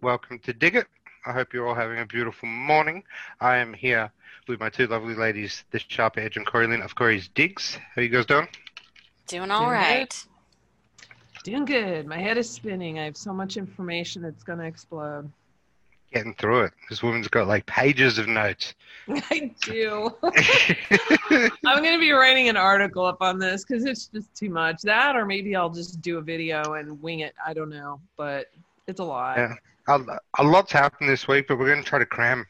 Welcome to Dig It. I hope you're all having a beautiful morning. I am here with my two lovely ladies, the Sharp Edge and Corey Lynn of Corey's Digs. How you guys doing? Doing all Doing right. Doing good. My head is spinning. I have so much information it's going to explode. Getting through it. This woman's got like pages of notes. I do. I'm going to be writing an article up on this because it's just too much. That, or maybe I'll just do a video and wing it. I don't know, but it's a lot. Yeah. a, a lot's happened this week, but we're going to try to cram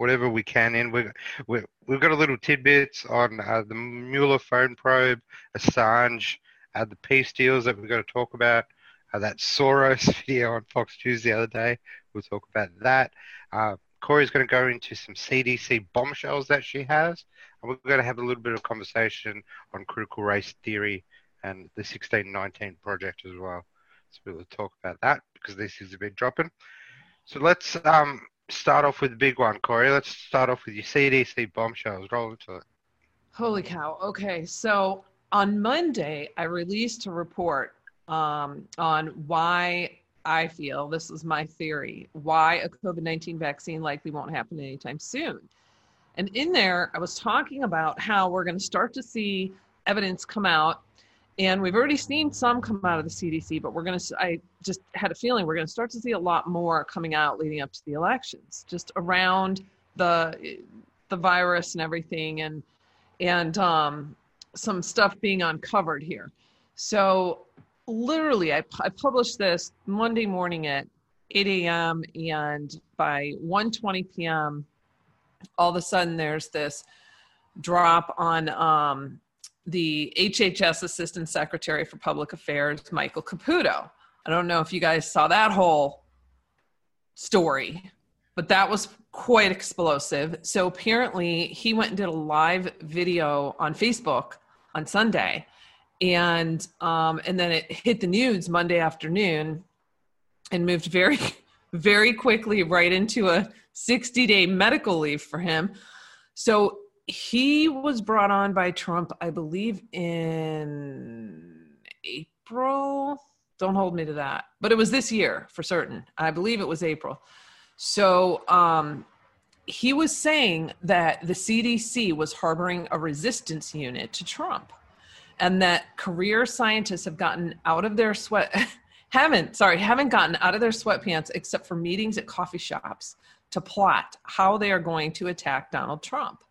whatever we can in. We, we, we've got a little tidbits on uh, the Mueller phone probe, Assange, uh, the peace deals that we're going to talk about, uh, that Soros video on Fox News the other day. We'll talk about that. Uh, Corey's going to go into some CDC bombshells that she has, and we're going to have a little bit of conversation on critical race theory and the 1619 project as well. So we'll talk about that because these things have been dropping. So let's um, start off with the big one, Corey. Let's start off with your CDC bombshells. Roll into it. Holy cow. Okay. So on Monday, I released a report um, on why I feel this is my theory why a COVID 19 vaccine likely won't happen anytime soon. And in there, I was talking about how we're going to start to see evidence come out. And we've already seen some come out of the CDC, but we're going to, I just had a feeling we're going to start to see a lot more coming out leading up to the elections, just around the, the virus and everything. And, and um, some stuff being uncovered here. So literally, I, I published this Monday morning at 8 a.m. and by 1:20 p.m., all of a sudden there's this drop on um, the HHS Assistant Secretary for Public Affairs, Michael Caputo. I don't know if you guys saw that whole story, but that was quite explosive. So apparently, he went and did a live video on Facebook on Sunday, and um, and then it hit the news Monday afternoon, and moved very, very quickly right into a 60 day medical leave for him. So he was brought on by Trump, I believe, in April. Don't hold me to that, but it was this year for certain. I believe it was April. So um, he was saying that the CDC was harboring a resistance unit to Trump and that career scientists have gotten out of their sweat haven't sorry haven't gotten out of their sweatpants except for meetings at coffee shops to plot how they are going to attack Donald Trump.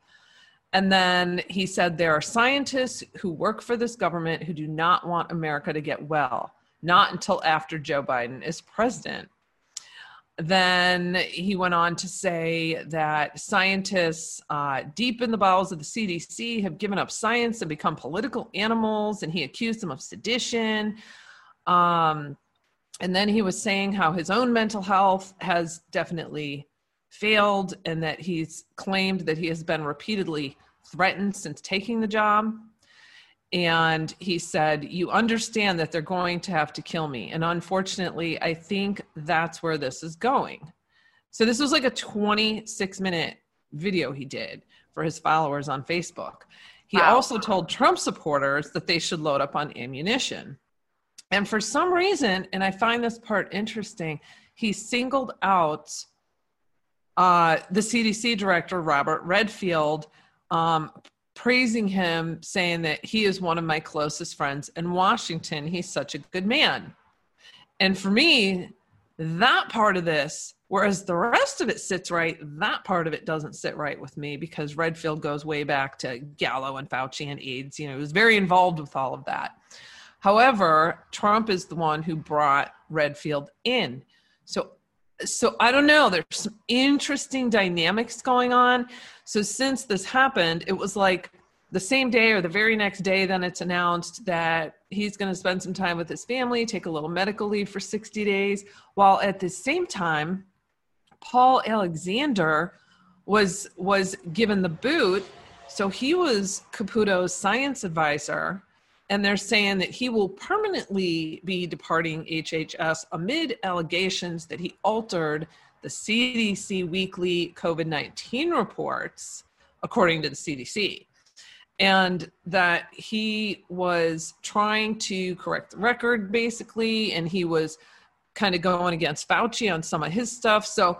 And then he said there are scientists who work for this government who do not want America to get well, not until after Joe Biden is president. Then he went on to say that scientists uh, deep in the bowels of the CDC have given up science and become political animals, and he accused them of sedition. Um, and then he was saying how his own mental health has definitely failed, and that he's claimed that he has been repeatedly threatened since taking the job and he said you understand that they're going to have to kill me. And unfortunately i think that's where this is going. So this was like a 26 minute video he did for his followers on facebook. He Wow. also told trump supporters that they should load up on ammunition. And for some reason and i find this part interesting he singled out uh, the cdc director robert redfield um, praising him, saying that he is one of my closest friends in Washington. He's such a good man. And for me, that part of this, whereas the rest of it sits right, that part of it doesn't sit right with me because Redfield goes way back to Gallo and Fauci and AIDS. You know, he was very involved with all of that. However, Trump is the one who brought Redfield in. So so I don't know. There's some interesting dynamics going on. So since this happened, it was like the same day or the very next day, then it's announced that he's going to spend some time with his family, take a little medical leave for 60 days, while at the same time, Paul Alexander was was given the boot. So he was Caputo's science advisor and they're saying that he will permanently be departing HHS amid allegations that he altered the CDC weekly COVID 19 reports, according to the CDC. and that he was trying to correct the record basically, and he was kind of going against Fauci on some of his stuff. So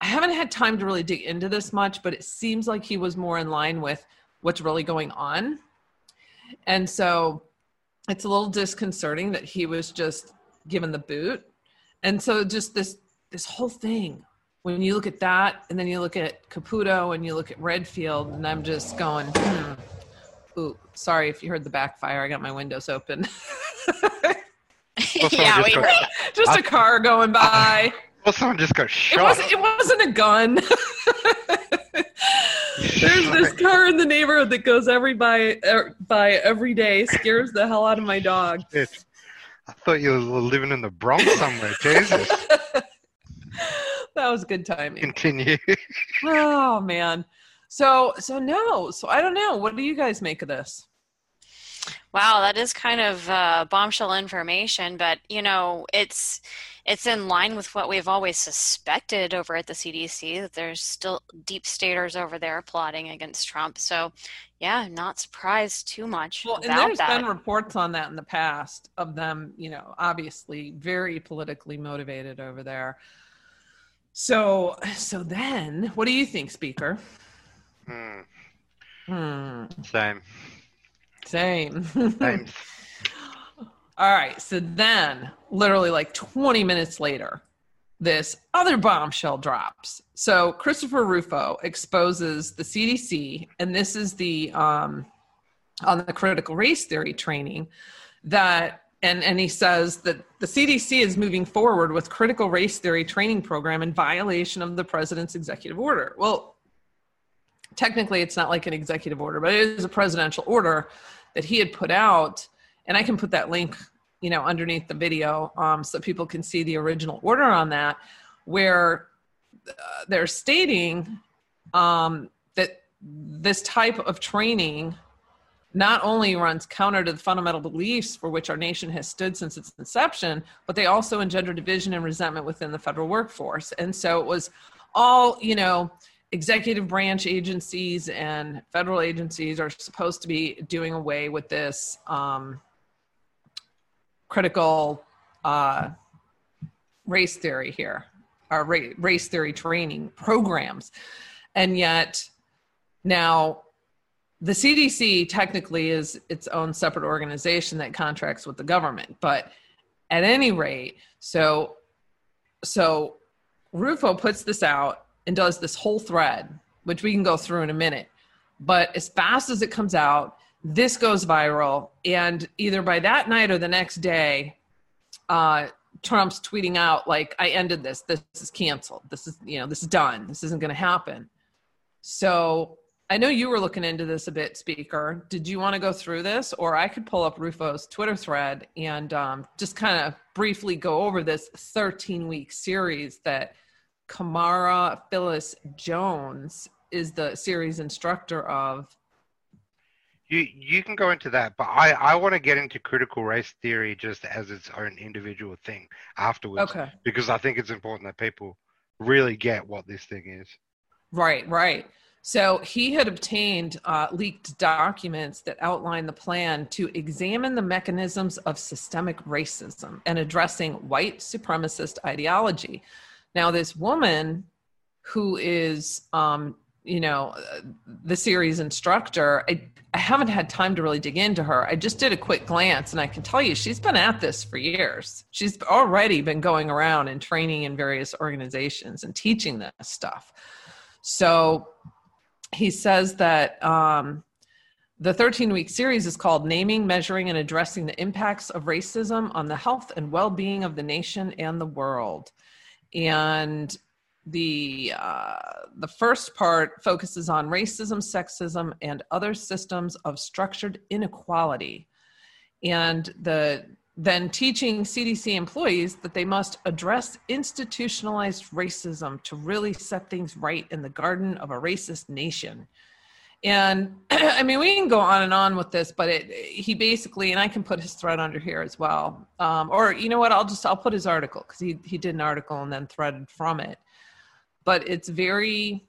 I haven't had time to really dig into this much, but it seems like he was more in line with what's really going on. And so it's a little disconcerting that he was just given the boot. And so just this this whole thing when you look at that and then you look at Caputo and you look at Redfield and I'm just going hmm. Ooh, sorry if you heard the backfire. I got my windows open. yeah, we heard Just a car going by. Well, someone just got shot. It wasn't, it wasn't a gun. There's this car in the neighborhood that goes every by er, by every day, scares the hell out of my dog. It's, I thought you were living in the Bronx somewhere. Jesus. that was good timing. Continue. oh man. So so no. So I don't know. What do you guys make of this? Wow, that is kind of uh, bombshell information, but you know, it's it's in line with what we've always suspected over at the CDC that there's still deep staters over there plotting against Trump. So, yeah, not surprised too much. Well, and there's that. been reports on that in the past of them, you know, obviously very politically motivated over there. So, so then, what do you think, Speaker? Hmm. Hmm. Same. Same. Same. All right. So then, literally like 20 minutes later, this other bombshell drops. So Christopher Rufo exposes the CDC, and this is the um, on the critical race theory training that and and he says that the CDC is moving forward with critical race theory training program in violation of the president's executive order. Well, technically it's not like an executive order, but it is a presidential order that he had put out and I can put that link, you know, underneath the video um, so people can see the original order on that, where uh, they're stating um, that this type of training not only runs counter to the fundamental beliefs for which our nation has stood since its inception, but they also engender division and resentment within the federal workforce. And so it was all, you know, executive branch agencies and federal agencies are supposed to be doing away with this um, critical uh, race theory here, or race theory training programs. And yet now the CDC technically is its own separate organization that contracts with the government. But at any rate, so so Rufo puts this out and does this whole thread, which we can go through in a minute. But as fast as it comes out, this goes viral. And either by that night or the next day uh, trump's tweeting out like i ended this. This is canceled. This is you know this is done. This isn't going to happen. So i know you were looking into this a bit speaker. Did you want to go through this? Or i could pull up rufo's twitter thread and um, just kind of briefly go over this 13 week series that camara phyllis jones is the series instructor of you you can go into that, but I I want to get into critical race theory just as its own individual thing afterwards. Okay. Because I think it's important that people really get what this thing is. Right, right. So he had obtained uh, leaked documents that outline the plan to examine the mechanisms of systemic racism and addressing white supremacist ideology. Now, this woman who is um, you know the series instructor I, I haven't had time to really dig into her. I just did a quick glance and i can tell you she's been at this for years. She's already been going around and training in various organizations and teaching this stuff. So he says that um, the 13 week series is called Naming, Measuring, and Addressing the Impacts of Racism on the Health and Well Being of the Nation and the World. And the uh, the first part focuses on racism, sexism, and other systems of structured inequality, and the then teaching CDC employees that they must address institutionalized racism to really set things right in the garden of a racist nation. And I mean, we can go on and on with this, but it, he basically, and I can put his thread under here as well. Um, or you know what? I'll just I'll put his article because he he did an article and then threaded from it but it's very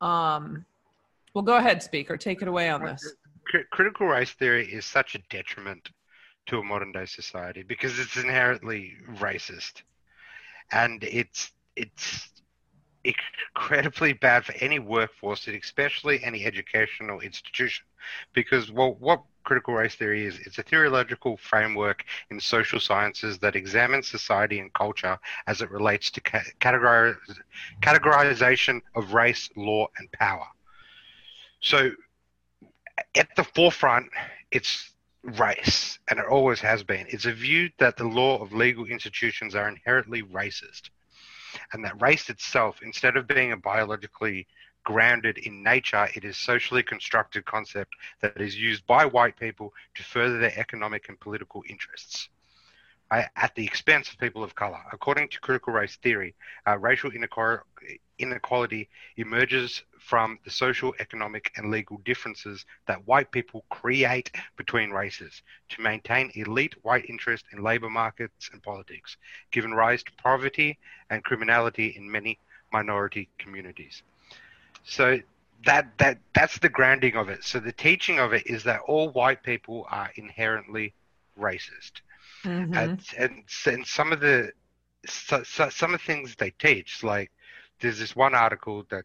um well go ahead speaker. Take it away on this. Critical race theory is such a detriment to a modern day society because it's inherently racist, and it's it's incredibly bad for any workforce, especially any educational institution, because well, what critical race theory is it's a theoretical framework in social sciences that examines society and culture as it relates to ca- categori- categorization of race, law, and power. So, at the forefront, it's race, and it always has been. It's a view that the law of legal institutions are inherently racist, and that race itself, instead of being a biologically grounded in nature, it is socially constructed concept that is used by white people to further their economic and political interests. At the expense of people of color. According to critical race theory, uh, racial inequality emerges from the social, economic, and legal differences that white people create between races to maintain elite white interest in labor markets and politics, giving rise to poverty and criminality in many minority communities. So that that that's the grounding of it. So the teaching of it is that all white people are inherently racist, mm-hmm. and, and and some of the so, so, some of the things they teach, like there's this one article that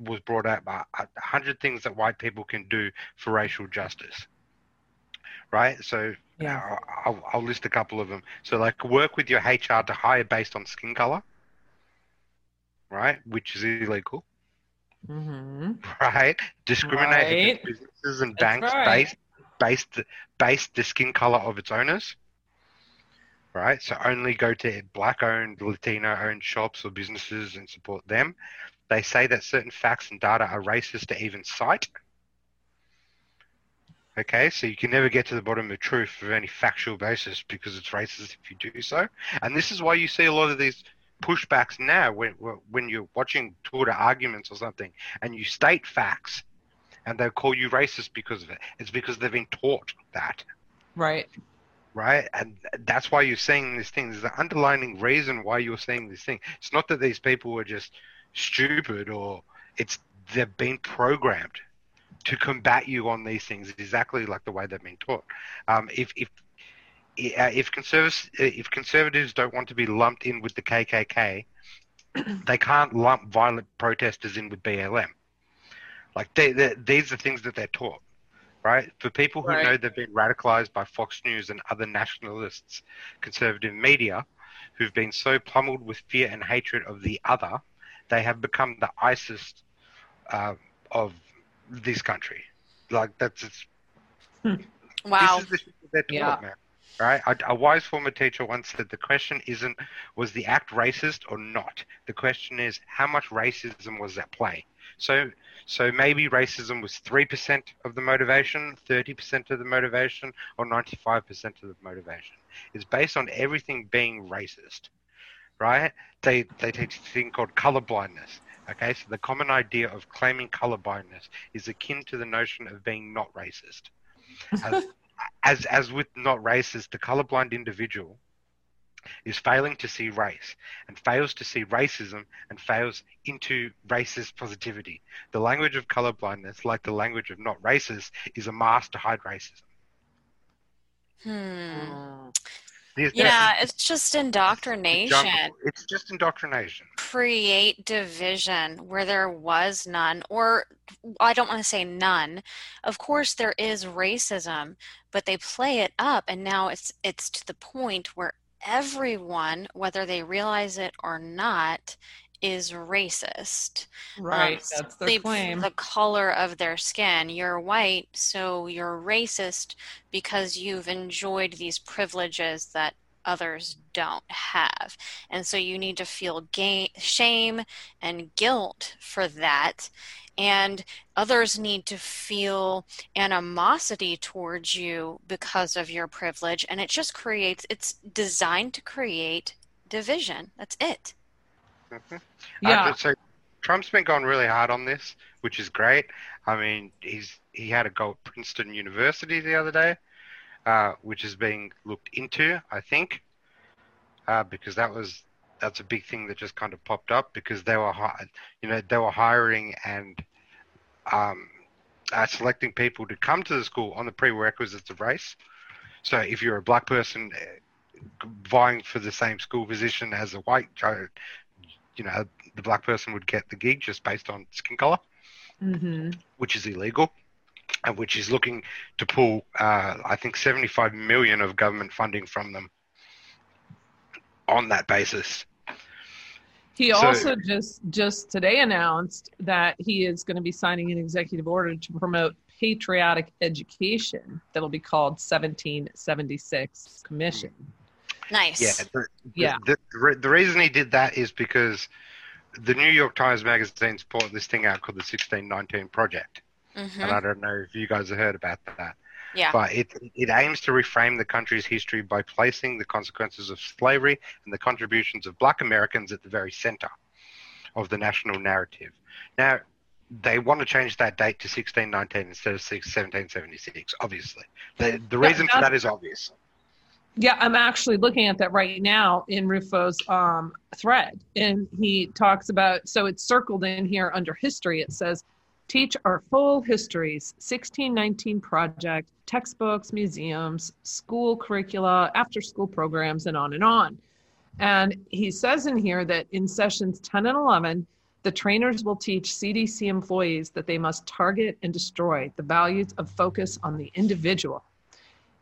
was brought out by a hundred things that white people can do for racial justice. Right, so yeah. I'll, I'll list a couple of them. So, like, work with your HR to hire based on skin color, right, which is illegal Mm-hmm. Right? Discriminating right. businesses and That's banks right. based based based the skin color of its owners. Right? So only go to black owned, Latino owned shops or businesses and support them. They say that certain facts and data are racist to even cite. Okay, so you can never get to the bottom of the truth of any factual basis because it's racist if you do so. And this is why you see a lot of these pushbacks now when when you're watching Twitter arguments or something and you state facts and they'll call you racist because of it. It's because they've been taught that. Right. Right? And that's why you're saying this thing. There's an underlying reason why you're saying this thing. It's not that these people are just stupid or it's they've been programmed to combat you on these things exactly like the way they've been taught. Um, if, if if conservatives uh, if conservatives don't want to be lumped in with the KKK, they can't lump violent protesters in with BLM. Like they, they, these are things that they're taught, right? For people who right. know they've been radicalized by Fox News and other nationalists, conservative media, who've been so pummeled with fear and hatred of the other, they have become the ISIS uh, of this country. Like that's it's. Wow. This is the shit that they're taught, yeah. man. Right? A, a, wise former teacher once said the question isn't was the act racist or not. The question is how much racism was at play. So so maybe racism was three percent of the motivation, thirty percent of the motivation, or ninety five percent of the motivation. It's based on everything being racist. Right? They they teach a thing called color blindness. Okay, so the common idea of claiming color blindness is akin to the notion of being not racist. As, as as with not racist, the colorblind individual is failing to see race and fails to see racism and fails into racist positivity. The language of colorblindness, like the language of not racist, is a mask to hide racism. Hmm. yeah, it's just indoctrination. It's just indoctrination. Create division where there was none, or I don't want to say none. Of course, there is racism, but they play it up, and now it's it's to the point where everyone, whether they realize it or not, is racist. Right, um, that's their claim. The color of their skin. You're white, so you're racist because you've enjoyed these privileges that others don't have. And so you need to feel ga- shame and guilt for that. And others need to feel animosity towards you because of your privilege. And it just creates, it's designed to create division. That's it. Mm-hmm. Yeah. Uh, so Trump's been going really hard on this, which is great. I mean, he's he had a go at Princeton University the other day, uh, which is being looked into, I think, uh, because that was that's a big thing that just kind of popped up because they were, you know, they were hiring and um, uh, selecting people to come to the school on the prerequisites of race. So if you're a black person uh, vying for the same school position as a white, you know, the black person would get the gig just based on skin color, Mm-hmm. which is illegal, which is looking to pull, uh, I think, 75 million of government funding from them on that basis. He So- also just just today announced that he is going to be signing an executive order to promote patriotic education that'll be called 1776 Commission. Nice. Yeah, the, Yeah. The, the, the reason he did that is because the New York Times Magazine's put this thing out called the 1619 Project, hmm and I don't know if you guys have heard about that. Yeah. But it it aims to reframe the country's history by placing the consequences of slavery and the contributions of Black Americans at the very center of the national narrative. Now, they want to change that date to 1619 instead of 1776. Obviously, the the Yeah, reason for that's- that is obvious. Yeah, I'm actually looking at that right now in Rufo's um, thread. And he talks about, so it's circled in here under history. It says, teach our full histories, 1619 project, textbooks, museums, school curricula, after school programs, and on and on. And he says in here that in sessions 10 and 11, the trainers will teach CDC employees that they must target and destroy the values of focus on the individual.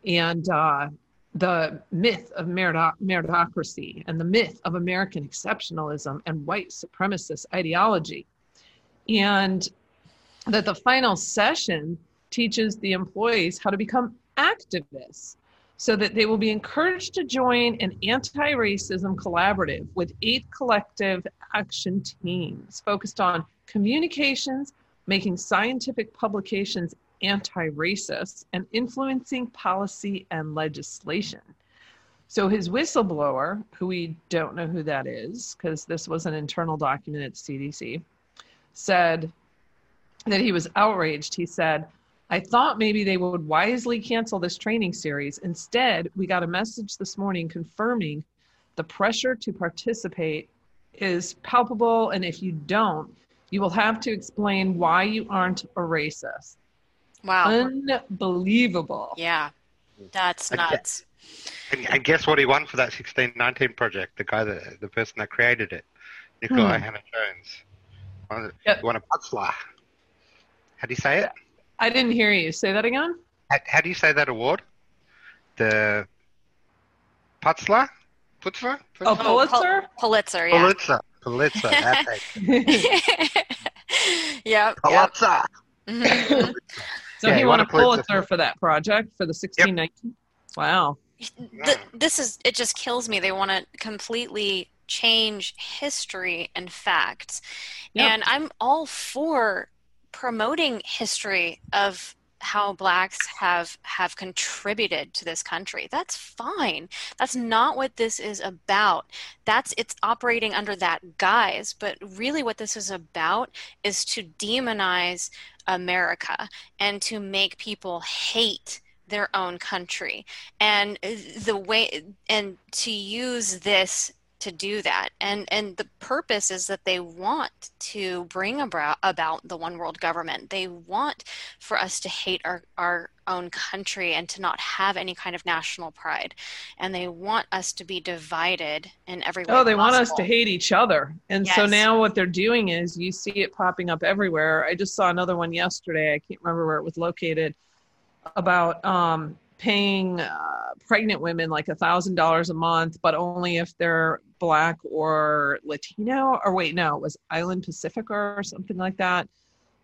And uh, the myth of merito- meritocracy and the myth of American exceptionalism and white supremacist ideology. And that the final session teaches the employees how to become activists so that they will be encouraged to join an anti racism collaborative with eight collective action teams focused on communications, making scientific publications anti racist, and influencing policy and legislation. So his whistleblower, who we don't know who that is, because this was an internal document at CDC, said that he was outraged. He said, I thought maybe they would wisely cancel this training series. Instead, we got a message this morning confirming the pressure to participate is palpable. And if you don't, you will have to explain why you aren't a racist. Wow. Unbelievable. yeah. That's nuts. And, and guess what he won for that 1619 project? The guy that the person that created it, Nikolai Hmm. Hannah Jones. Won, Yep. he won a Putzler. How do you say it? I didn't hear you. Say that again. How, how do you say that award? The Putzler? Putzler? Oh, Oh, Pulitzer? Pulitzer, yeah. Pulitzer. Pulitzer. That's it. yep. yep. Pulitzer. Mhm. so Yeah, he he won won a a Pulitzer. Pulitzer for that project for the 1619. Wow. Th- this is it just kills me they want to completely change history and facts Yep. and i'm all for promoting history of how blacks have have contributed to this country. That's fine. That's not what this is about. That's it's operating under that guise but really what this is about is to demonize america and to make people hate their own country. And uh, the way and to use this to do that and and the purpose is that they want to bring about about the one world government they want for us to hate our our own country and to not have any kind of national pride and they want us to be divided in every way Oh, they want us to hate each other. And so now what they're doing is you see it popping up everywhere. I just saw another one yesterday. I can't remember where it was located about um, paying uh, pregnant women like a thousand dollars a month, but only if they're black or Latino. Or wait, no, it was Island Pacific or something like that.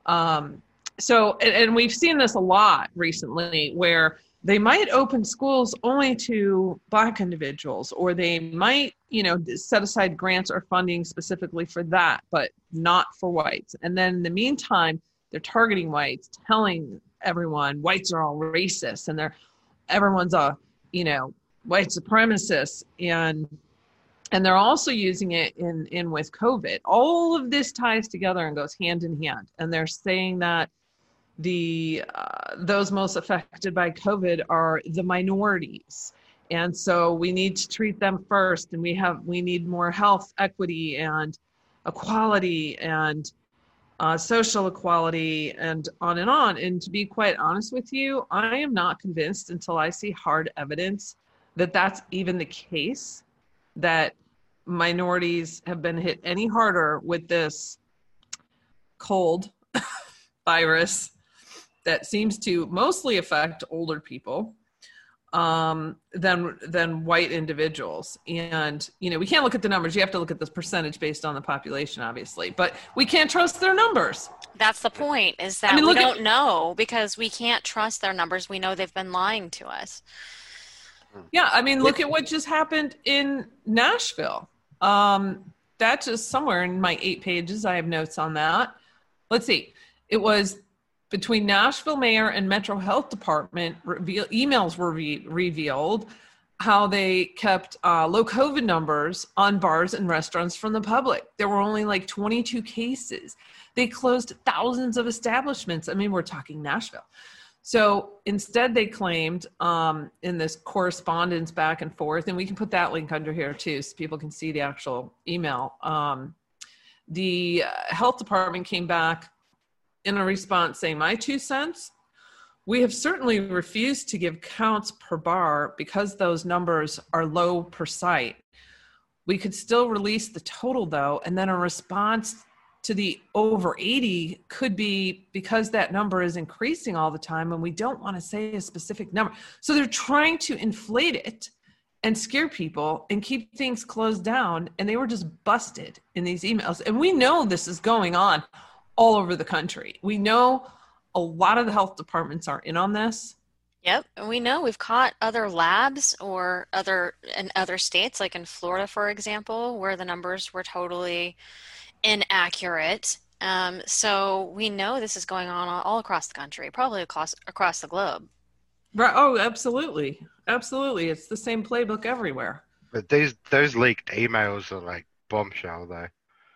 Um, so, and, and we've seen this a lot recently where they might open schools only to black individuals or they might you know set aside grants or funding specifically for that but not for whites and then in the meantime they're targeting whites telling everyone whites are all racist and they're everyone's a you know white supremacist and and they're also using it in in with covid. All of this ties together and goes hand in hand and they're saying that the uh, those most affected by covid are the minorities. And so we need to treat them first and we have we need more health equity and equality and uh, social equality, and on and on. And to be quite honest with you, I am not convinced until I see hard evidence that that's even the case, that minorities have been hit any harder with this cold virus that seems to mostly affect older people um, than than white individuals. And you know, we can't look at the numbers. You have to look at this percentage based on the population, obviously. But we can't trust their numbers. That's the point. Is that I mean, we don't at, know because we can't trust their numbers. We know they've been lying to us. Yeah, I mean, look at what just happened in Nashville. Um, that's just somewhere in my eight pages. I have notes on that. Let's see. It was between Nashville mayor and Metro Health Department, reveal, emails were re- revealed how they kept uh, low COVID numbers on bars and restaurants from the public. There were only like 22 cases. They closed thousands of establishments. I mean, we're talking Nashville. So instead, they claimed um, in this correspondence back and forth, and we can put that link under here too, so people can see the actual email. Um, the uh, health department came back in a response saying, My two cents, we have certainly refused to give counts per bar because those numbers are low per site. We could still release the total though, and then a response to the over 80 could be because that number is increasing all the time and we don't want to say a specific number. So they're trying to inflate it and scare people and keep things closed down. And they were just busted in these emails. And we know this is going on all over the country. We know a lot of the health departments are in on this. Yep, and we know we've caught other labs or other in other states, like in Florida, for example, where the numbers were totally inaccurate. Um, so we know this is going on all across the country, probably across across the globe. Right. Oh, absolutely, absolutely. It's the same playbook everywhere. But these those leaked emails are like bombshell, though.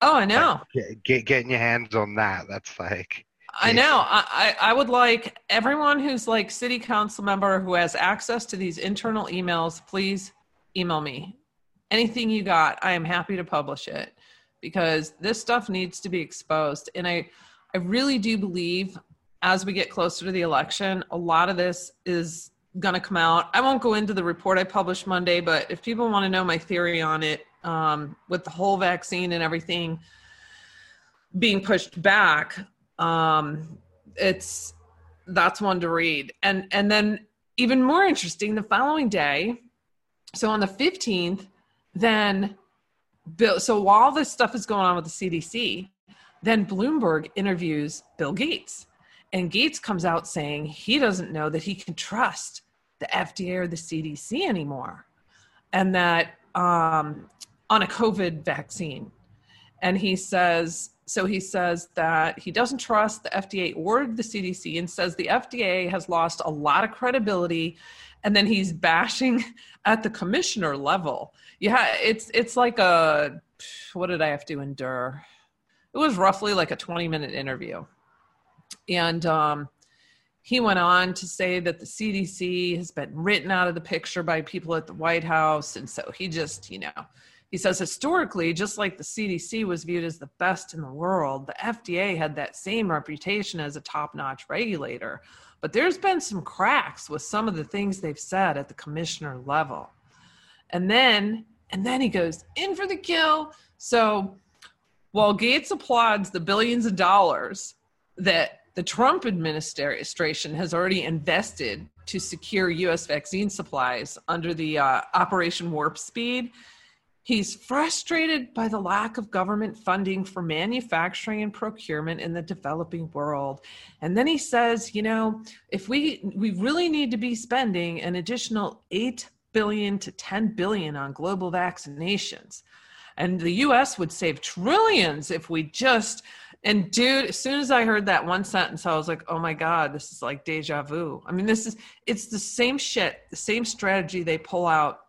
Oh, I know. Like, get, getting your hands on that. That's like. I know. I, I would like everyone who's like city council member who has access to these internal emails, please email me. Anything you got, I am happy to publish it because this stuff needs to be exposed. And I, I really do believe as we get closer to the election, a lot of this is going to come out. I won't go into the report I published Monday, but if people want to know my theory on it, um, with the whole vaccine and everything being pushed back, um, it's that's one to read. And and then even more interesting, the following day, so on the fifteenth, then Bill. So while this stuff is going on with the CDC, then Bloomberg interviews Bill Gates, and Gates comes out saying he doesn't know that he can trust the FDA or the CDC anymore, and that um, on a COVID vaccine. And he says, so he says that he doesn't trust the FDA or the CDC and says the FDA has lost a lot of credibility. And then he's bashing at the commissioner level. Yeah, it's it's like a what did I have to endure? It was roughly like a 20 minute interview. And um, he went on to say that the CDC has been written out of the picture by people at the White House. And so he just, you know, he says historically, just like the CDC was viewed as the best in the world, the FDA had that same reputation as a top notch regulator. But there's been some cracks with some of the things they've said at the commissioner level. And then, and then he goes in for the kill. So while Gates applauds the billions of dollars that the Trump administration has already invested to secure U.S. vaccine supplies under the uh, Operation Warp Speed, He's frustrated by the lack of government funding for manufacturing and procurement in the developing world. And then he says, you know, if we we really need to be spending an additional 8 billion to 10 billion on global vaccinations. And the US would save trillions if we just and dude, as soon as I heard that one sentence, I was like, oh my God, this is like deja vu. I mean, this is it's the same shit, the same strategy they pull out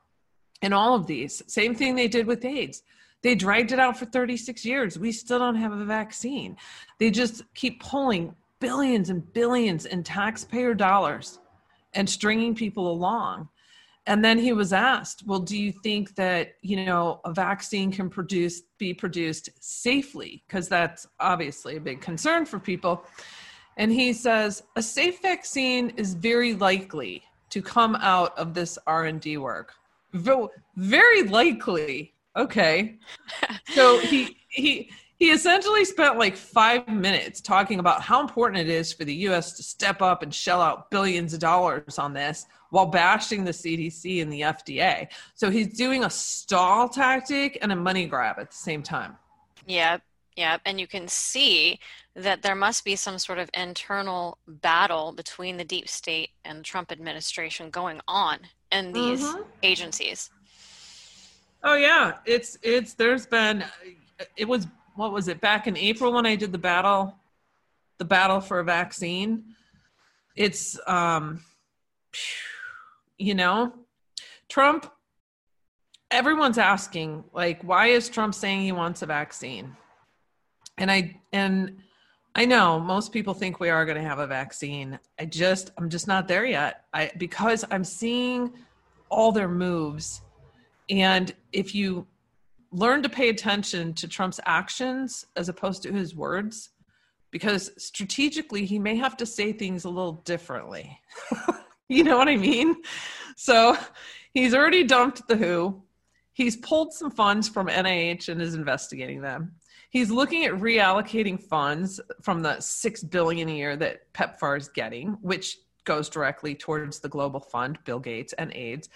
in all of these. Same thing they did with AIDS. They dragged it out for 36 years. We still don't have a vaccine. They just keep pulling billions and billions in taxpayer dollars and stringing people along. and then he was asked, "Well, do you think that you know a vaccine can produce be produced safely? Because that's obviously a big concern for people." And he says, "A safe vaccine is very likely to come out of this R&D work. Very likely. Okay. so he he he essentially spent like five minutes talking about how important it is for the US to step up and shell out billions of dollars on this while bashing the CDC and the FDA. So he's doing a stall tactic and a money grab at the same time. Yeah, yeah. And you can see that there must be some sort of internal battle between the deep state and the Trump administration going on in these mm-hmm. agencies. Oh yeah, it's it's there's been it was what was it back in April when I did the battle, the battle for a vaccine. It's um, you know, Trump. Everyone's asking like, why is Trump saying he wants a vaccine? And I and I know most people think we are going to have a vaccine. I just I'm just not there yet. I because I'm seeing all their moves and if you learn to pay attention to Trump's actions as opposed to his words because strategically he may have to say things a little differently. you know what I mean? So he's already dumped the WHO. He's pulled some funds from NIH and is investigating them. He's looking at reallocating funds from the 6 billion a year that PEPFAR is getting, which goes directly towards the global fund, Bill Gates and AIDS.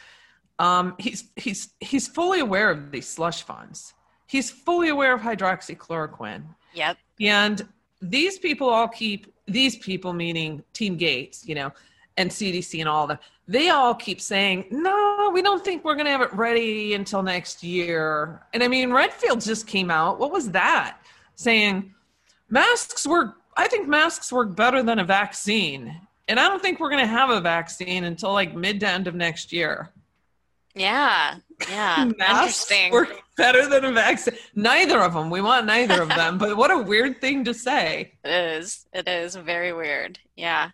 Um, he's he's he's fully aware of these slush funds. He's fully aware of hydroxychloroquine. Yep. And these people all keep these people, meaning Team Gates, you know, and CDC and all that. They all keep saying, "No, we don't think we're going to have it ready until next year." And I mean, Redfield just came out. What was that? Saying masks work. I think masks work better than a vaccine, and I don't think we're going to have a vaccine until like mid to end of next year. Yeah, yeah, interesting. Work better than a vaccine. Neither of them. We want neither of them. but what a weird thing to say. It is. It is very weird. Yeah,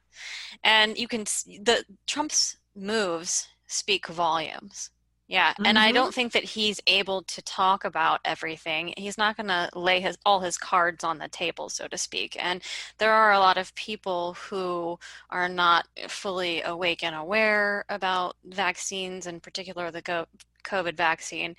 and you can the Trump's moves speak volumes. Yeah, and mm-hmm. I don't think that he's able to talk about everything. He's not going to lay his all his cards on the table, so to speak. And there are a lot of people who are not fully awake and aware about vaccines, in particular the COVID vaccine.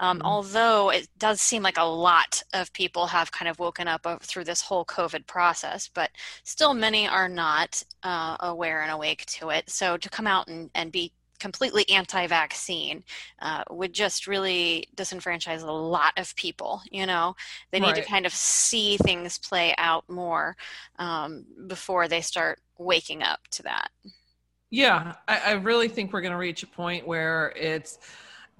Um, mm-hmm. Although it does seem like a lot of people have kind of woken up through this whole COVID process, but still many are not uh, aware and awake to it. So to come out and, and be completely anti-vaccine uh, would just really disenfranchise a lot of people you know they need right. to kind of see things play out more um, before they start waking up to that yeah i, I really think we're going to reach a point where it's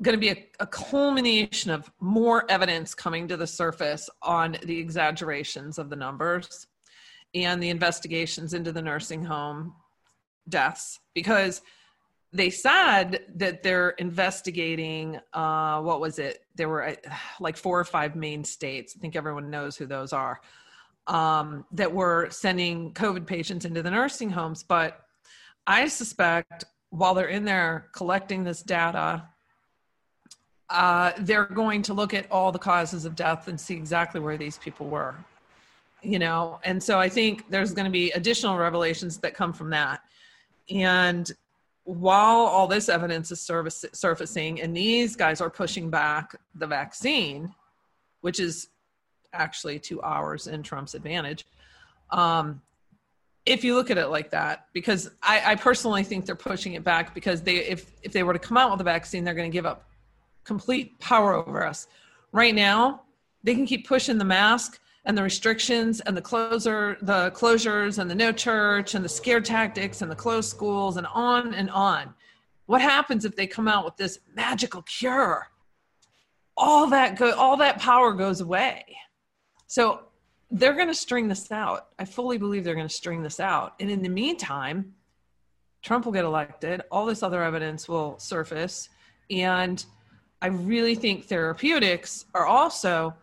going to be a, a culmination of more evidence coming to the surface on the exaggerations of the numbers and the investigations into the nursing home deaths because they said that they're investigating uh, what was it? There were uh, like four or five main states i think everyone knows who those are um, that were sending covid patients into the nursing homes. But i suspect while they're in there collecting this data uh, they're going to look at all the causes of death and see exactly where these people were you know and so i think there's going to be additional revelations that come from that and while all this evidence is service, surfacing and these guys are pushing back the vaccine, which is actually two hours in Trump's advantage. Um, if you look at it like that, because I, I, personally think they're pushing it back because they, if if they were to come out with a vaccine, they're going to give up complete power over us. Right now, they can keep pushing the mask and the restrictions and the closer the closures and the no church and the scare tactics and the closed schools and on and on. What happens if they come out with this magical cure? All that go all that power goes away. So they're going to string this out. I fully believe they're going to string this out. And in the meantime trump will get elected. All this other evidence will surface. And i really think therapeutics are also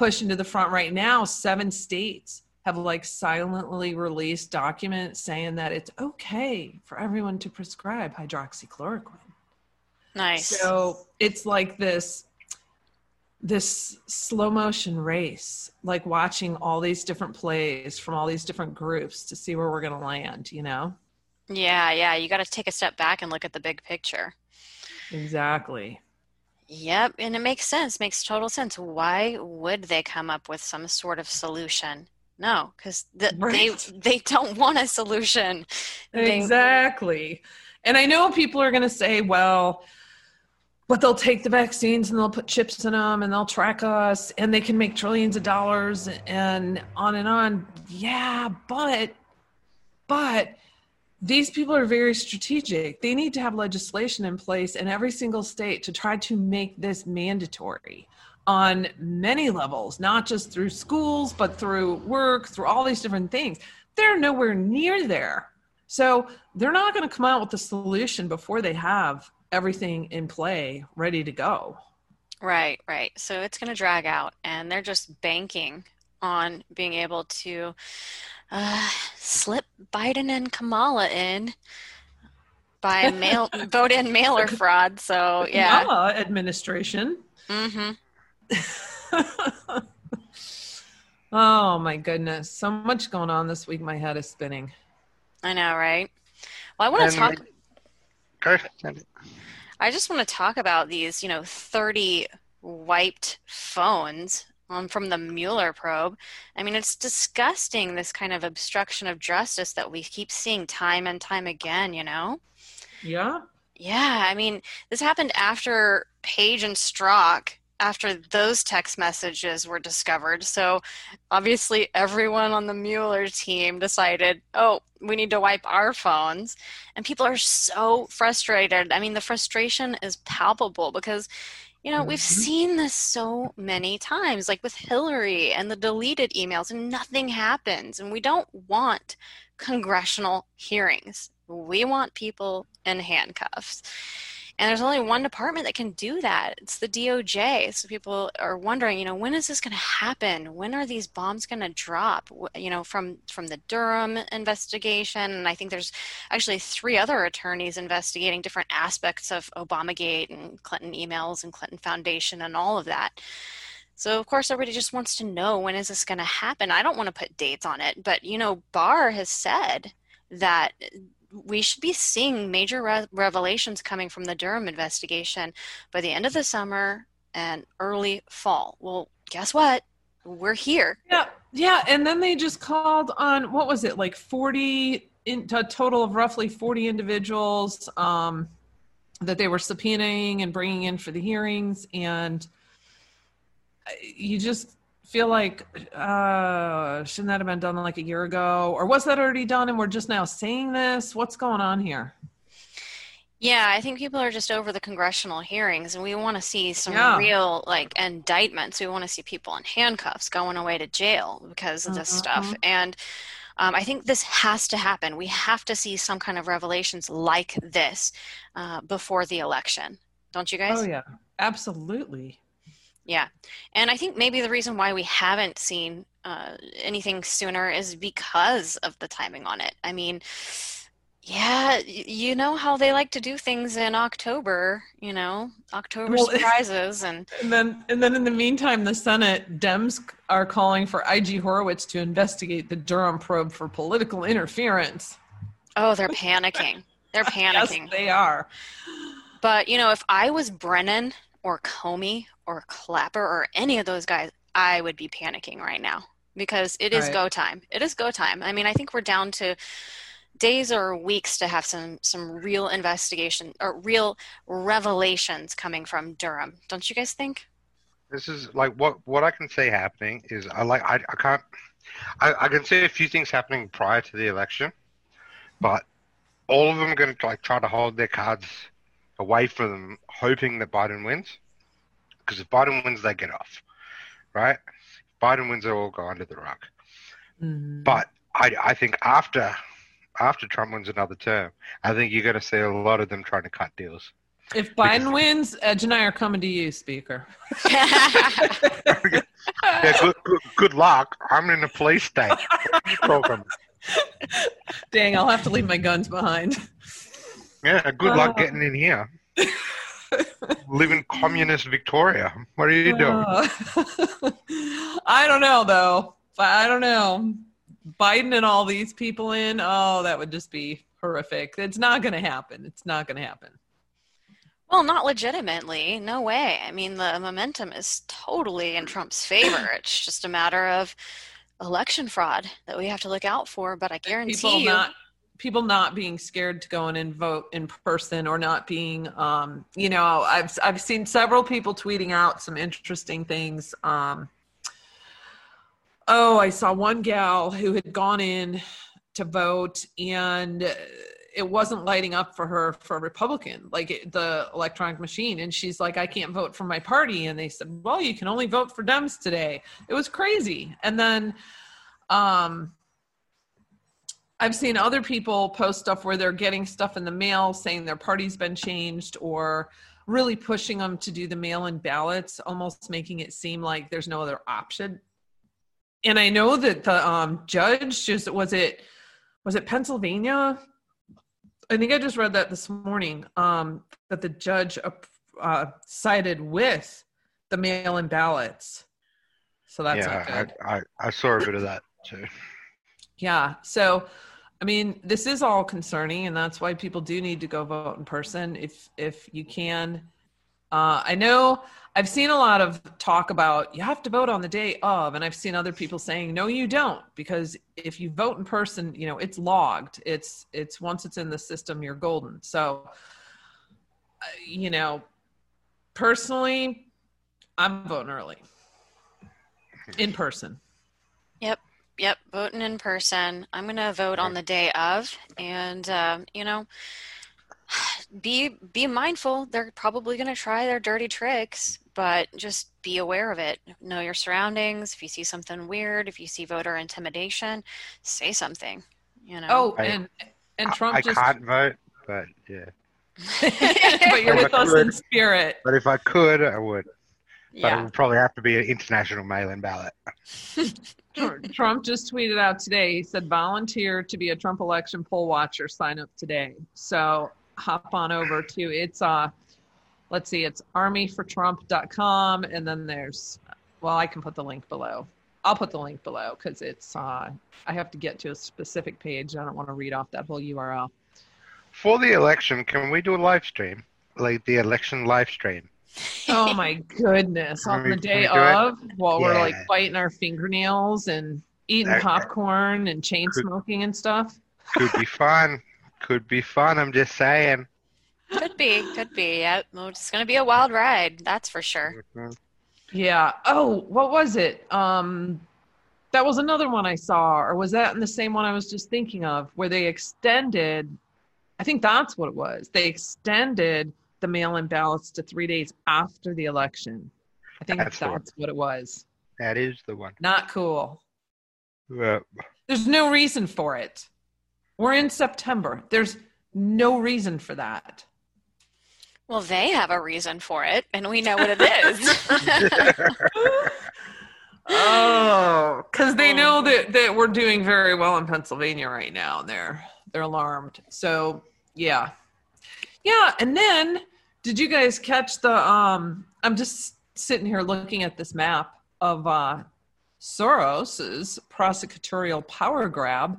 pushed into the front right now. Seven states have like silently released documents saying that it's okay for everyone to prescribe hydroxychloroquine. Nice. So it's like this this slow motion race, like watching all these different plays from all these different groups to see where we're going to land, you know? Yeah, yeah. You got to take a step back and look at the big picture. Exactly. Yep, and it makes sense. Makes total sense. Why would they come up with some sort of solution? No, because the, Right. they they don't want a solution. They- Exactly. And I know people are going to say, well, but they'll take the vaccines and they'll put chips in them and they'll track us and they can make trillions of dollars and on and on. Yeah, but but these people are very strategic. They need to have legislation in place in every single state to try to make this mandatory on many levels, not just through schools, but through work, through all these different things. They're nowhere near there. So they're not going to come out with a solution before they have everything in play ready to go. Right, right. So it's going to drag out, and they're just banking on being able to uh, slip Biden and Kamala in by mail vote in mailer fraud. So yeah. Kamala administration. hmm oh my goodness. So much going on this week. My head is spinning. I know, right? Well, I want And- to talk. Go ahead. I just want to talk about these, you know, 30 wiped phones um, from the Mueller probe. I mean, it's disgusting, this kind of obstruction of justice that we keep seeing time and time again, you know? Yeah. Yeah, I mean, this happened after Page and Strzok, after those text messages were discovered. So obviously, everyone on the Mueller team decided, oh, we need to wipe our phones. And people are so frustrated. I mean, the frustration is palpable because, you know, we've Mhm. seen this so many times, like with Hillary and the deleted emails, and nothing happens. And we don't want congressional hearings. We want people in handcuffs. And there's only one department that can do that. It's the DOJ. So people are wondering, you know, when is this going to happen? When are these bombs going to drop? You know, from from the Durham investigation, and I think there's actually three other attorneys investigating different aspects of Obamagate and Clinton emails and Clinton Foundation and all of that. So of course everybody just wants to know when is this going to happen. I don't want to put dates on it, but you know, Barr has said that we should be seeing major re- revelations coming from the Durham investigation by the end of the summer and early fall. Well, guess what? We're here. Yeah. Yeah. And then they just called on, what was it, like 40, in, a total of roughly 40 individuals um, that they were subpoenaing and bringing in for the hearings. And uh, you just feel like, uh, shouldn't that have been done like a year ago? Or was that already done and we're just now seeing this? What's going on here? Yeah, I think people are just over the congressional hearings, and we want to see some Yeah. real like indictments. We want to see people in handcuffs going away to jail because of this stuff. Mhm. And um, I think this has to happen. We have to see some kind of revelations like this uh, before the election, don't you guys? Oh, yeah. Absolutely. Yeah. And I think maybe the reason why we haven't seen uh, anything sooner is because of the timing on it. I mean, yeah, you know how they like to do things in October, you know, October Well, surprises and And then, and then in the meantime, the Senate Dems are calling for IG Horowitz to investigate the Durham probe for political interference. oh, they're panicking. They're panicking. Yes, they are. But, you know, if I was Brennan or Comey or Clapper or any of those guys, I would be panicking right now because it is Right. go time. It is go time. I mean, I think we're down to days or weeks to have some some real investigation or real revelations coming from Durham. Don't you guys think? This is like what what I can say happening is I like I, I can't I, I can say a few things happening prior to the election, but all of them are going to like try to hold their cards away from them, hoping that Biden wins. Because if Biden wins, they get off, right? If Biden wins, they all go under the rug. Mhm. But I I think after after Trump wins another term, I think you're going to see a lot of them trying to cut deals. If Biden wins, Edge and I are coming to you, Speaker. Yeah, good, good, good luck. I'm in a police state. What are you talking? Dang, I'll have to leave my guns behind. Yeah, good luck Uh, getting in here. live in communist Victoria. What are you doing? Uh, I don't know though. I don't know. Biden and all these people in, oh, that would just be horrific. It's not going to happen. It's not going to happen. Well, not legitimately. No way. I mean, the momentum is totally in Trump's favor. It's just a matter of election fraud that we have to look out for. But I guarantee people you, not people not being scared to go in and vote in person or not being um you know i've i've seen several people tweeting out some interesting things. Um oh i saw one gal who had gone in to vote and it wasn't lighting up for her for a republican like it, the electronic machine. And she's like i can't vote for my party. And they said well you can only vote for dems today. It was crazy. And then um I've seen other people post stuff where they're getting stuff in the mail saying their party's been changed or really pushing them to do the mail in ballots, almost making it seem like there's no other option. And I know that the um, judge just was it was it Pennsylvania? I think I just read that this morning um, that the judge uh, sided with the mail in ballots. So that's yeah, I, I, I saw a bit of that too. Yeah. So I mean, this is all concerning, and that's why people do need to go vote in person if if you can. Uh, I know I've seen a lot of talk about you have to vote on the day of, and I've seen other people saying no, you don't, because if you vote in person, you know it's logged. It's it's once it's in the system, you're golden. So, uh, you know, personally, I'm voting early, in person. Yep. Yep, voting in person. I'm going to vote on the day of, and uh, you know, be be mindful. They're probably going to try their dirty tricks, but just be aware of it. Know your surroundings. If you see something weird, if you see voter intimidation, say something. You know. Oh, and and Trump I, just. can't vote, but yeah. but you're If with I us in spirit. But if I could, I would. But it would probably have to be an international mail-in ballot. Tr- Trump just tweeted out today. He said, "Volunteer to be a Trump election poll watcher. Sign up today." So hop on over to it's uh, let's see, it's armyfortrump.com, and then there's, well, I can put the link below. I'll put the link below because it's uh, I have to get to a specific page. I don't want to read off that whole URL. For the election, can we do a live stream? Like the election live stream? Oh my goodness! On Can the day can we it? of, while we're like biting our fingernails and eating That- popcorn and chain Could- smoking and stuff. Could be fun. Could be fun. I'm just saying. Could be, could be. Yeah, it's going to be a wild ride. That's for sure. Mhm. Yeah. Oh, what was it? Um, that was another one I saw, or was that in the same one I was just thinking of, where they extended? I think that's what it was. They extended the mail-in ballots to three days after the election. I think That's that's, what it was. That is the one. Not cool. Well, There's no reason for it. We're in September. There's no reason for that. Well, they have a reason for it, and we know what it is. Oh, because they oh. know Oh. that, that we're doing very well in Pennsylvania right now. They're they're alarmed. So yeah, yeah. And then, did you guys catch the? Um, I'm just sitting here looking at this map of uh, Soros's prosecutorial power grab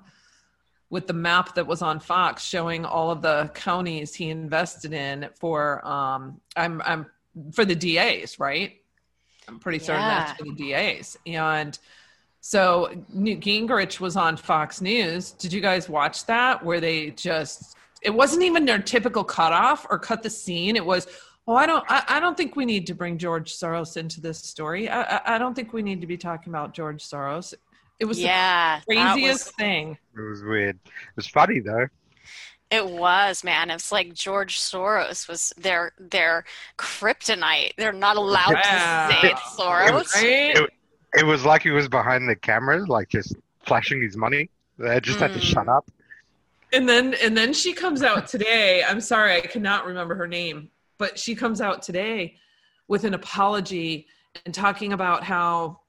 with the map that was on Fox showing all of the counties he invested in for. Um, I'm I'm for the DAs, right? I'm pretty certain that's for the DAs. And so Newt Gingrich was on Fox News. Did you guys watch that? Where they just it wasn't even their typical cutoff or cut the scene. It was, oh, I don't, I, I don't think we need to bring George Soros into this story. I, I, I don't think we need to be talking about George Soros. It was yeah, the craziest was- thing. it was weird. It was funny though. It was, man. It's like George Soros was their their kryptonite. They're not allowed Wow. to say it's Soros. Right? It- It was like he was behind the cameras, like just flashing his money. They just had to Mm. shut up. And then and then she comes out today i'm sorry i cannot remember her name but she comes out today with an apology and talking about how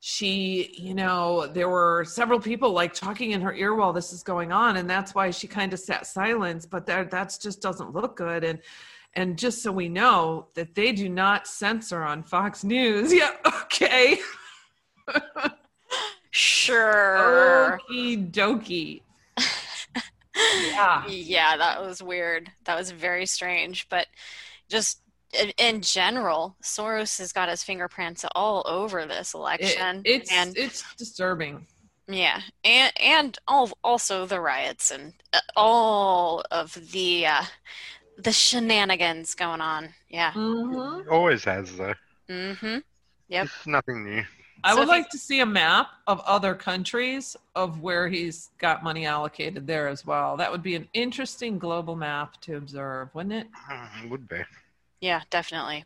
she you know there were several people like talking in her ear while this is going on and that's why she kind of sat silent but that that's just doesn't look good and And just so we know that they do not censor on Fox News. Yeah, okay. Sure. Okie dokie. Yeah. Yeah, that was weird. That was very strange. But just in, in general, Soros has got his fingerprints all over this It- election. it's and it's disturbing. yeah, and and all, also the riots and uh, all of the uh, the shenanigans going on. Yeah. hmm Always has though. Mm-hmm. Yep. This is nothing new. I So would like to see a map of other countries of where he's got money allocated there as well. That would be an interesting global map to observe, wouldn't it? Uh, it would be. Yeah, definitely.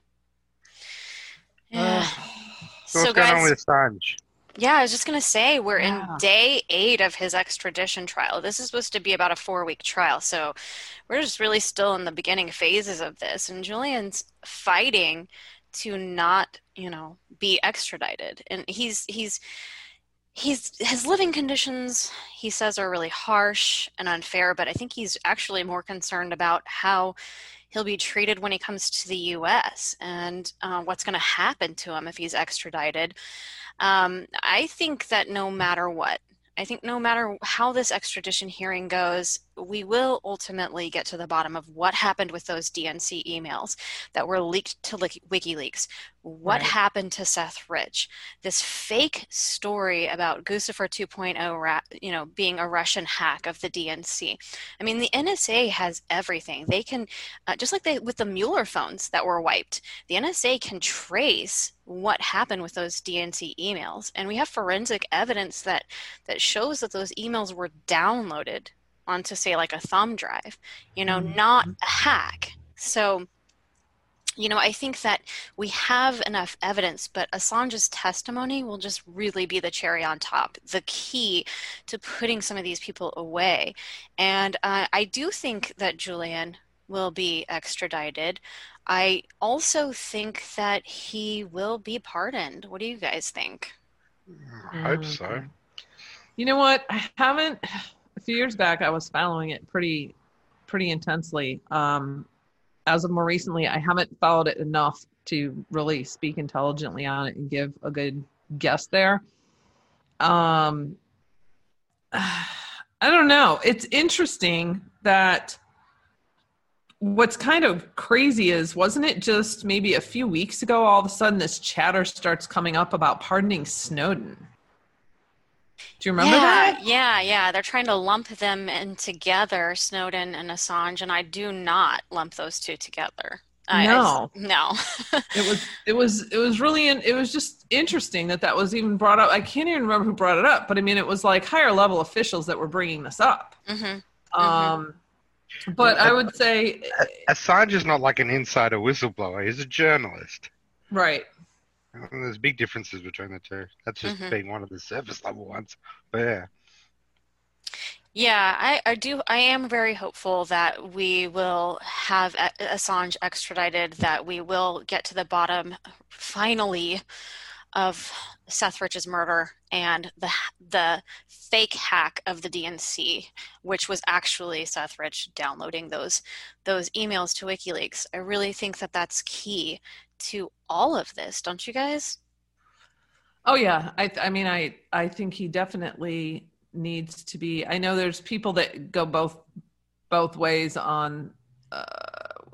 Yeah. Ugh. So, so what's going on guys, with Assange? Yeah, I was just going to say we're Yeah. in day eight of his extradition trial. This is supposed to be about a four week trial. So we're just really still in the beginning phases of this. And Julian's fighting to not, you know, be extradited. And he's, he's, he's, his living conditions, he says, are really harsh and unfair. But I think he's actually more concerned about how he'll be treated when he comes to the U.S. and uh, what's going to happen to him if he's extradited. Um, I think that no matter what, I think no matter how this extradition hearing goes, we will ultimately get to the bottom of what happened with those DNC emails that were leaked to WikiLeaks. What Right. happened to Seth Rich? This fake story about Guccifer 2.0, ra- you know, being a Russian hack of the DNC. I mean, the NSA has everything. They can, uh, just like they with the Mueller phones that were wiped, the NSA can trace what happened with those DNC emails, and we have forensic evidence that that shows that those emails were downloaded onto, say, like a thumb drive. You know, Mhm. not a hack. So. You know, I think that we have enough evidence, but Assange's testimony will just really be the cherry on top, the key to putting some of these people away. And uh, I do think that Julian will be extradited. I also think that he will be pardoned. What do you guys think? I hope so. You know what? I haven't. Few years back, I was following it pretty, pretty intensely. Um, as of more recently, I haven't followed it enough to really speak intelligently on it and give a good guess there. Um, I don't know. It's interesting that what's kind of crazy is wasn't it just maybe a few weeks ago all of a sudden this chatter starts coming up about pardoning Snowden? Do you remember yeah, that? yeah, yeah. They're trying to lump them in together, Snowden and Assange, and I do not lump those two together. I- I- No. no. It was it was it was really in, it was just interesting that that was even brought up. I can't even remember who brought it up, but I mean it was like higher level officials that were bringing this up. hmm Um, but I would say Assange is not like an insider whistleblower. He's a journalist. right. And there's big differences between the two. That's just Mhm. being one of the surface level ones. But yeah. Yeah, I, I do. I am very hopeful that we will have Assange extradited, that we will get to the bottom finally of Seth Rich's murder and the the fake hack of the DNC, which was actually Seth Rich downloading those those emails to WikiLeaks. I really think that that's key to all of this, don't you guys? Oh yeah, I I mean I I think he definitely needs to be. I know there's people that go both both ways on uh,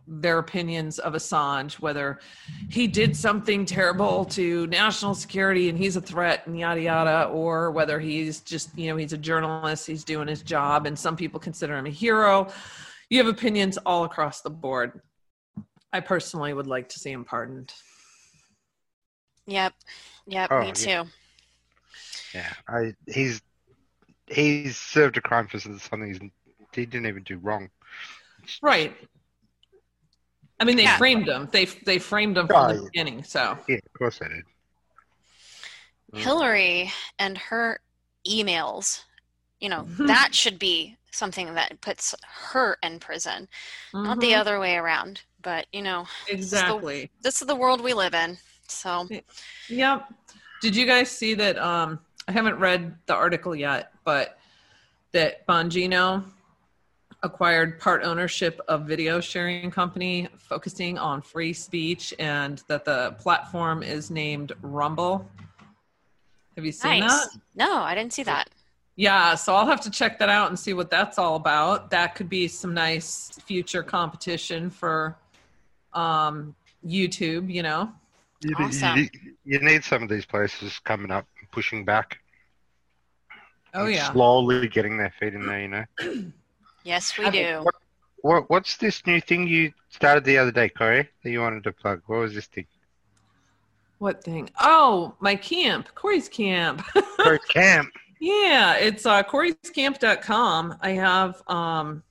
their opinions of Assange, whether he did something terrible to national security and he's a threat and yada yada, or whether he's just you know he's a journalist, he's doing his job, and some people consider him a hero. You have opinions all across the board. I personally would like to see him pardoned. Yep. Yep, Oh, me too. Yeah. I he's he's served a crime for something he's, he didn't even do wrong. Right. I mean, they Yeah. framed him. They they framed him from Oh, the yeah. beginning. So Yeah, of course they did. Mm. Hillary and her emails, you know, Mhm. that should be something that puts her in prison, not the Mhm. other way around. But, you know, exactly. this is the world we live in. So, Yep. Did you guys see that? Um, I haven't read the article yet, but that Bongino acquired part ownership of video sharing company focusing on free speech and that the platform is named Rumble. Have you seen Nice. that? No, I didn't see that. Yeah, so I'll have to check that out and see what that's all about. That could be some nice future competition for um, YouTube, you know. You, Awesome. you, you need some of these places coming up, pushing back. Oh yeah. Slowly getting their feet in there, you know. Yes, we Have do. it- What, what what's this new thing you started the other day, Corey? That you wanted to plug? What was this thing? What thing? Oh, my camp, Corey's camp. Corey Camp. Yeah, it's uh corey'scamp.com. I have um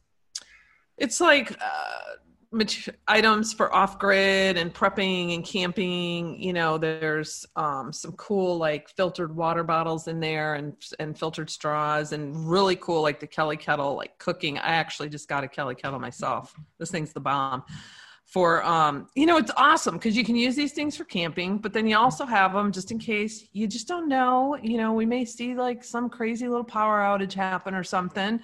it's like uh mat- items for off grid and prepping and camping, you know, there's um some cool like filtered water bottles in there and and filtered straws and really cool like the Kelly kettle like cooking. I actually just got a Kelly kettle myself. This thing's the bomb. For um, you know, it's awesome because you can use these things for camping, but then you also have them just in case you just don't know. You know, we may see like some crazy little power outage happen or something.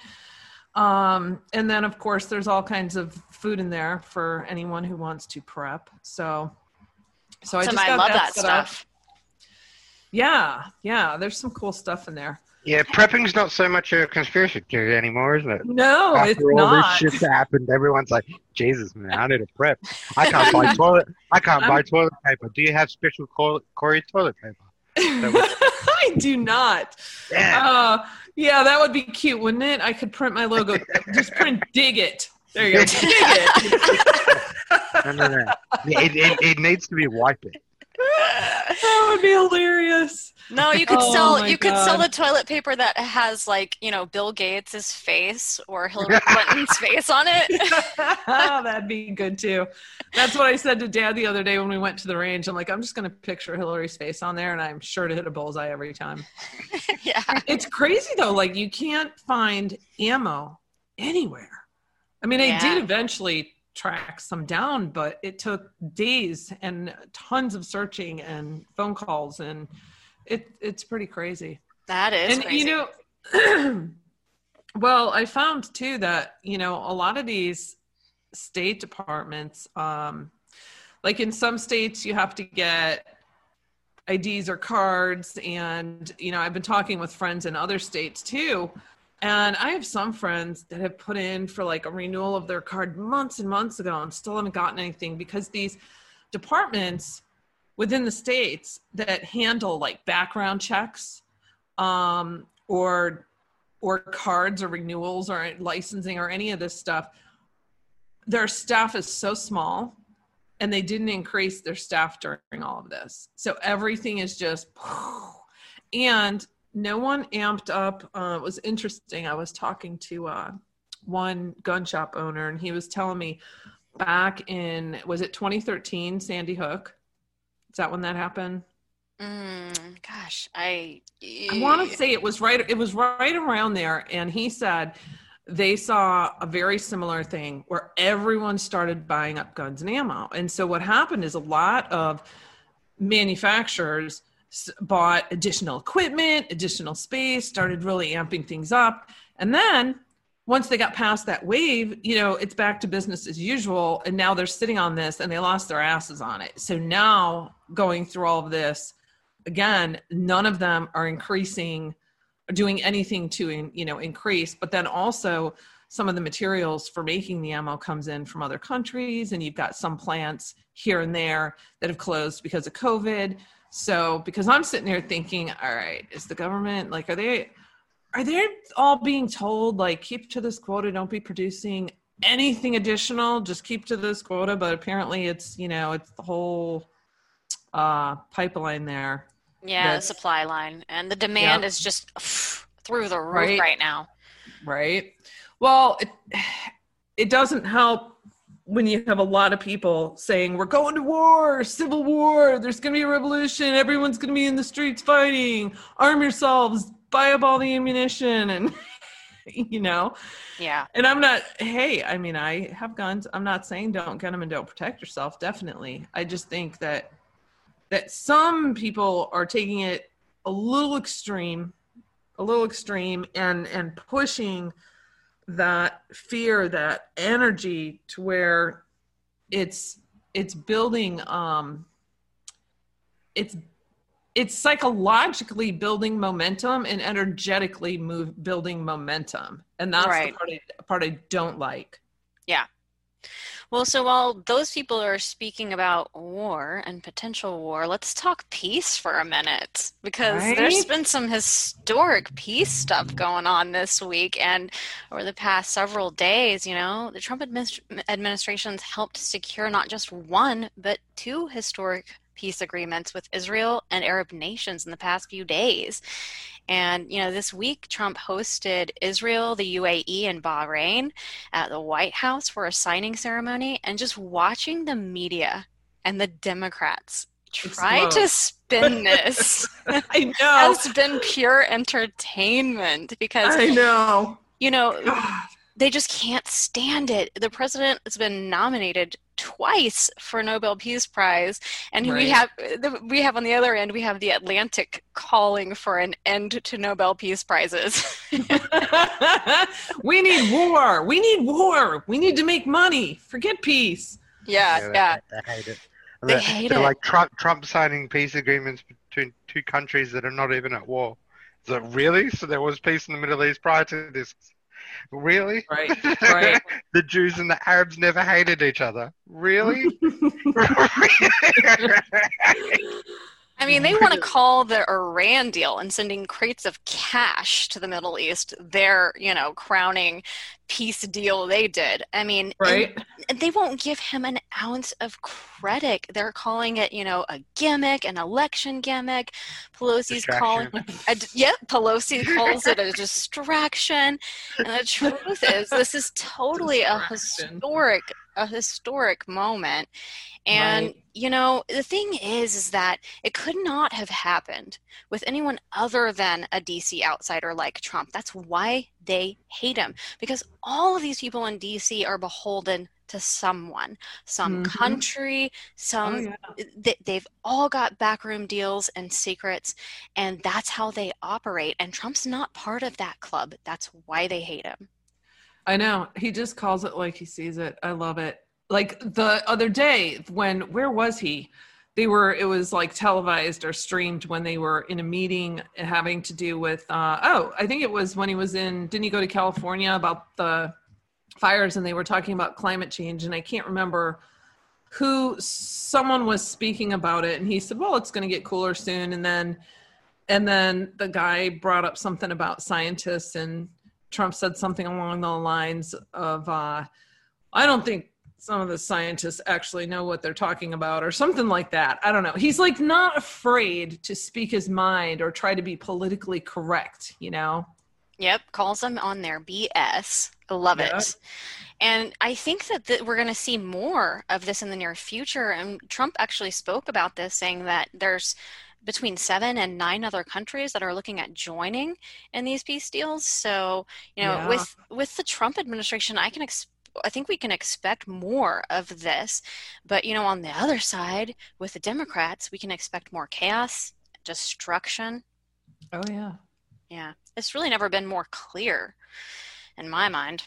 Um, and then of course there's all kinds of food in there for anyone who wants to prep. So, so I Awesome. just I love that, that set up. stuff. Yeah, yeah. There's some cool stuff in there. Yeah, prepping's not so much a conspiracy theory anymore, isn't it? No, it's After all not. this shit's happened, everyone's like, "Jesus, man, I need a prep. I can't buy toilet. I can't buy toilet paper. Do you have special Corey toilet paper?" I do not. Yeah. Uh, yeah, that would be cute, wouldn't it? I could print my logo. Just print dig it. There you go. Dig it. no, no, no. It, it, it needs to be wipe it. That would be hilarious. No, you could Oh sell you could sell the toilet paper that has like, you know, Bill Gates' face or Hillary Clinton's face on it. oh, That'd be good too. That's what I said to Dad the other day when we went to the range. I'm like, I'm just going to picture Hillary's face on there, and I'm sure to hit a bullseye every time. yeah. It's crazy though. Like you can't find ammo anywhere. I mean, I did eventually track some down, but it took days and tons of searching and phone calls, and it it's pretty crazy. That is and crazy. you know, well, I found too that you know a lot of these state departments, um, like in some states, you have to get IDs or cards. And, you know, I've been talking with friends in other states too. And I have some friends that have put in for like a renewal of their card months and months ago and still haven't gotten anything because these departments within the states that handle like background checks um, or or cards or renewals or licensing or any of this stuff their staff is so small and they didn't increase their staff during all of this. So everything is just, and no one amped up. Uh, it was interesting. I was talking to uh, one gun shop owner, and he was telling me back in, was it 2013, Sandy Hook? Is that when that happened? Mm, gosh, I I want to say it was right. It was right around there, and he said they saw a very similar thing where everyone started buying up guns and ammo. And so what happened is a lot of manufacturers bought additional equipment, additional space, started really amping things up, and then once they got past that wave, you know, it's back to business as usual. And now they're sitting on this and they lost their asses on it. So now going through all of this, again, none of them are increasing or doing anything to, you know, increase. But then also some of the materials for making the ammo comes in from other countries. And you've got some plants here and there that have closed because of COVID. So because I'm sitting here thinking, all right, is the government like, are they, are they all being told like keep to this quota don't be producing anything additional just keep to this quota? But apparently it's you know it's the whole uh pipeline there. Yeah, the supply line. And the demand is just through the roof Right. right, now. right. Well it, it doesn't help when you have a lot of people saying we're going to war civil war there's going to be a revolution everyone's going to be in the streets fighting arm yourselves buy up all the ammunition and you know Yeah. And I'm not, hey, I mean, I have guns. I'm not saying don't get them and don't protect yourself. Definitely. I just think that that some people are taking it a little extreme, a little extreme and and pushing that fear, that energy to where it's it's building um it's it's psychologically building momentum and energetically move building momentum. And that's Right. the part I, part I don't like Well, so while those people are speaking about war and potential war, let's talk peace for a minute because there's been some historic peace stuff going on this week and over the past several days. You know, the Trump adminis- administration's helped secure not just one, but two historic peace agreements with Israel and Arab nations in the past few days. And, you know, this week Trump hosted Israel, the UAE, and Bahrain at the White House for a signing ceremony and just watching the media and the Democrats try to spin this. I know. Has been pure entertainment because, I know. you know, they just can't stand it. The president has been nominated twice for Nobel Peace Prize, and we have the- we have on the other end we have the Atlantic calling for an end to Nobel Peace Prizes. we need war we need war we need to make money forget peace yeah, they- yeah. They, hate it. They They're- hate they're it. like Trump, Trump signing peace agreements between two countries that are not even at war. So really? So there was peace in the Middle East prior to this? Really? right right the Jews and the Arabs never hated each other. Really? I mean, they want to call the Iran deal and sending crates of cash to the Middle East their, you know, crowning peace deal they did. I mean, right they won't give him an ounce of credit. They're calling it, you know, a gimmick, an election gimmick. Pelosi's calling a, yep, Pelosi calls it a distraction. And the truth is, this is totally a historic, a historic moment. And Right. you know, the thing is, is that it could not have happened with anyone other than a DC outsider like Trump. That's why they hate him because all of these people in DC are beholden to someone, some Mhm. country, some oh, yeah. they, they've all got backroom deals and secrets and that's how they operate and trump's not part of that club that's why they hate him I know. He just calls it like he sees it. I love it. Like the other day when where was he? They were it was like televised or streamed when they were in a meeting having to do with uh oh, I think it was when he was in didn't he go to California about the fires and they were talking about climate change and I can't remember who someone was speaking about it and he said, "Well, it's going to get cooler soon." And then and then the guy brought up something about scientists and Trump said something along the lines of, uh, I don't think some of the scientists actually know what they're talking about, or something like that. I don't know. He's like not afraid to speak his mind or try to be politically correct, you know? yep calls them on their bs I love it and i think that th- we're going to see more of this in the near future and trump actually spoke about this saying that there's between seven and nine other countries that are looking at joining in these peace deals so you know Yeah. with with the trump administration i can ex- I think we can expect more of this. But, you know, on the other side, with the Democrats, we can expect more chaos, destruction. Oh, yeah. Yeah. It's really never been more clear in my mind.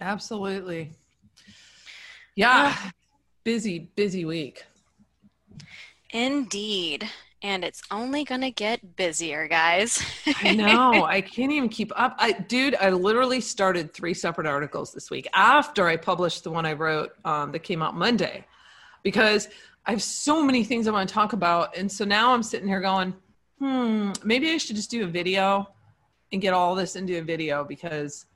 Absolutely. Yeah. busy, busy week. Indeed. And it's only going to get busier, guys. I know. I can't even keep up. I, dude, I literally started three separate articles this week after I published the one I wrote um, that came out Monday because I have so many things I want to talk about. And so now I'm sitting here going, hmm, maybe I should just do a video and get all this into a video because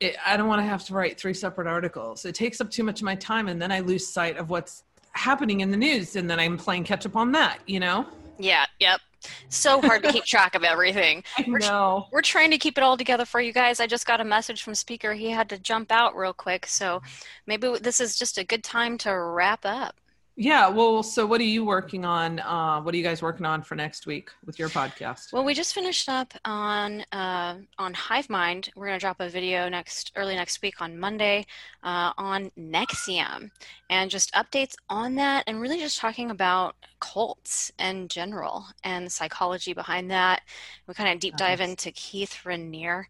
it, I don't want to have to write three separate articles. It takes up too much of my time and then I lose sight of what's happening in the news and then I'm playing catch up on that, you know? yeah, yep. So hard to keep track of everything. I We're- know. We're trying to keep it all together for you guys. I just got a message from Speaker. He had to jump out real quick. So maybe this is just a good time to wrap up. Yeah. Well, so what are you working on? Uh, what are you guys working on for next week with your podcast? Well, we just finished up on uh, on Hive Mind. We're going to drop a video next early next week on Monday uh, on NXIVM and just updates on that, and really just talking about cults in general and the psychology behind that. We kind of deep dive nice. into Keith Raniere,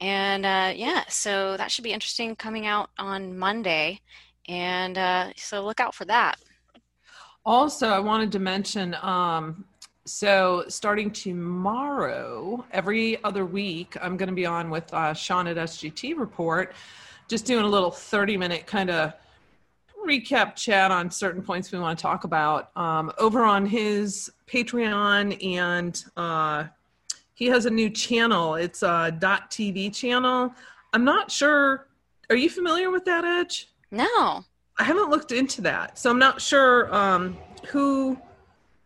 and uh, yeah, so that should be interesting coming out on Monday. And uh, so look out for that. Also, I wanted to mention um, so starting tomorrow, every other week, I'm going to be on with uh, Sean at SGT Report, just doing a little 30 minute kind of recap chat on certain points we want to talk about um, over on his Patreon. And uh, he has a new channel. It's a dot TV channel. I'm not sure. Are you familiar with that, Edge? No. I haven't looked into that, so I'm not sure um, who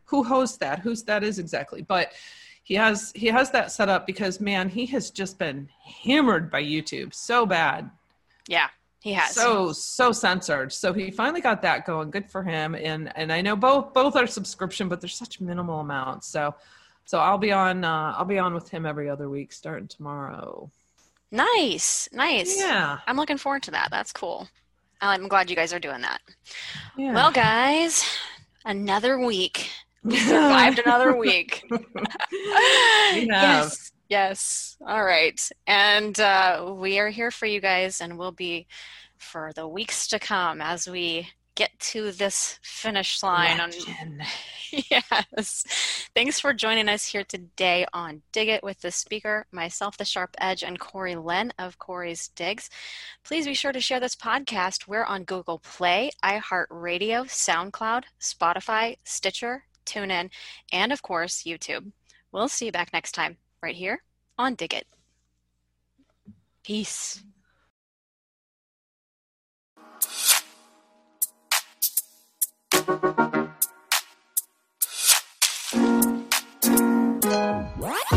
who hosts that, who's that is exactly. But he has he has that set up because man, he has just been hammered by YouTube so bad. Yeah, he has. So so censored. So he finally got that going. Good for him. And and I know both both are subscription, but there's such minimal amounts. So so I'll be on uh, I'll be on with him every other week starting tomorrow. Nice, nice. Yeah, I'm looking forward to that. That's cool. I'm glad you guys are doing that. Yeah. Well, guys, another week. We survived another week. yes. Yes. All right. And uh, we are here for you guys, and we'll be for the weeks to come as we get to this finish line. On, yes. Thanks for joining us here today on Dig It with the speaker, myself, The Sharp Edge, and Corey Lynn of Corey's Digs. Please be sure to share this podcast. We're on Google Play, iHeartRadio, SoundCloud, Spotify, Stitcher, TuneIn, and of course, YouTube. We'll see you back next time, right here on Dig It. Peace. ん?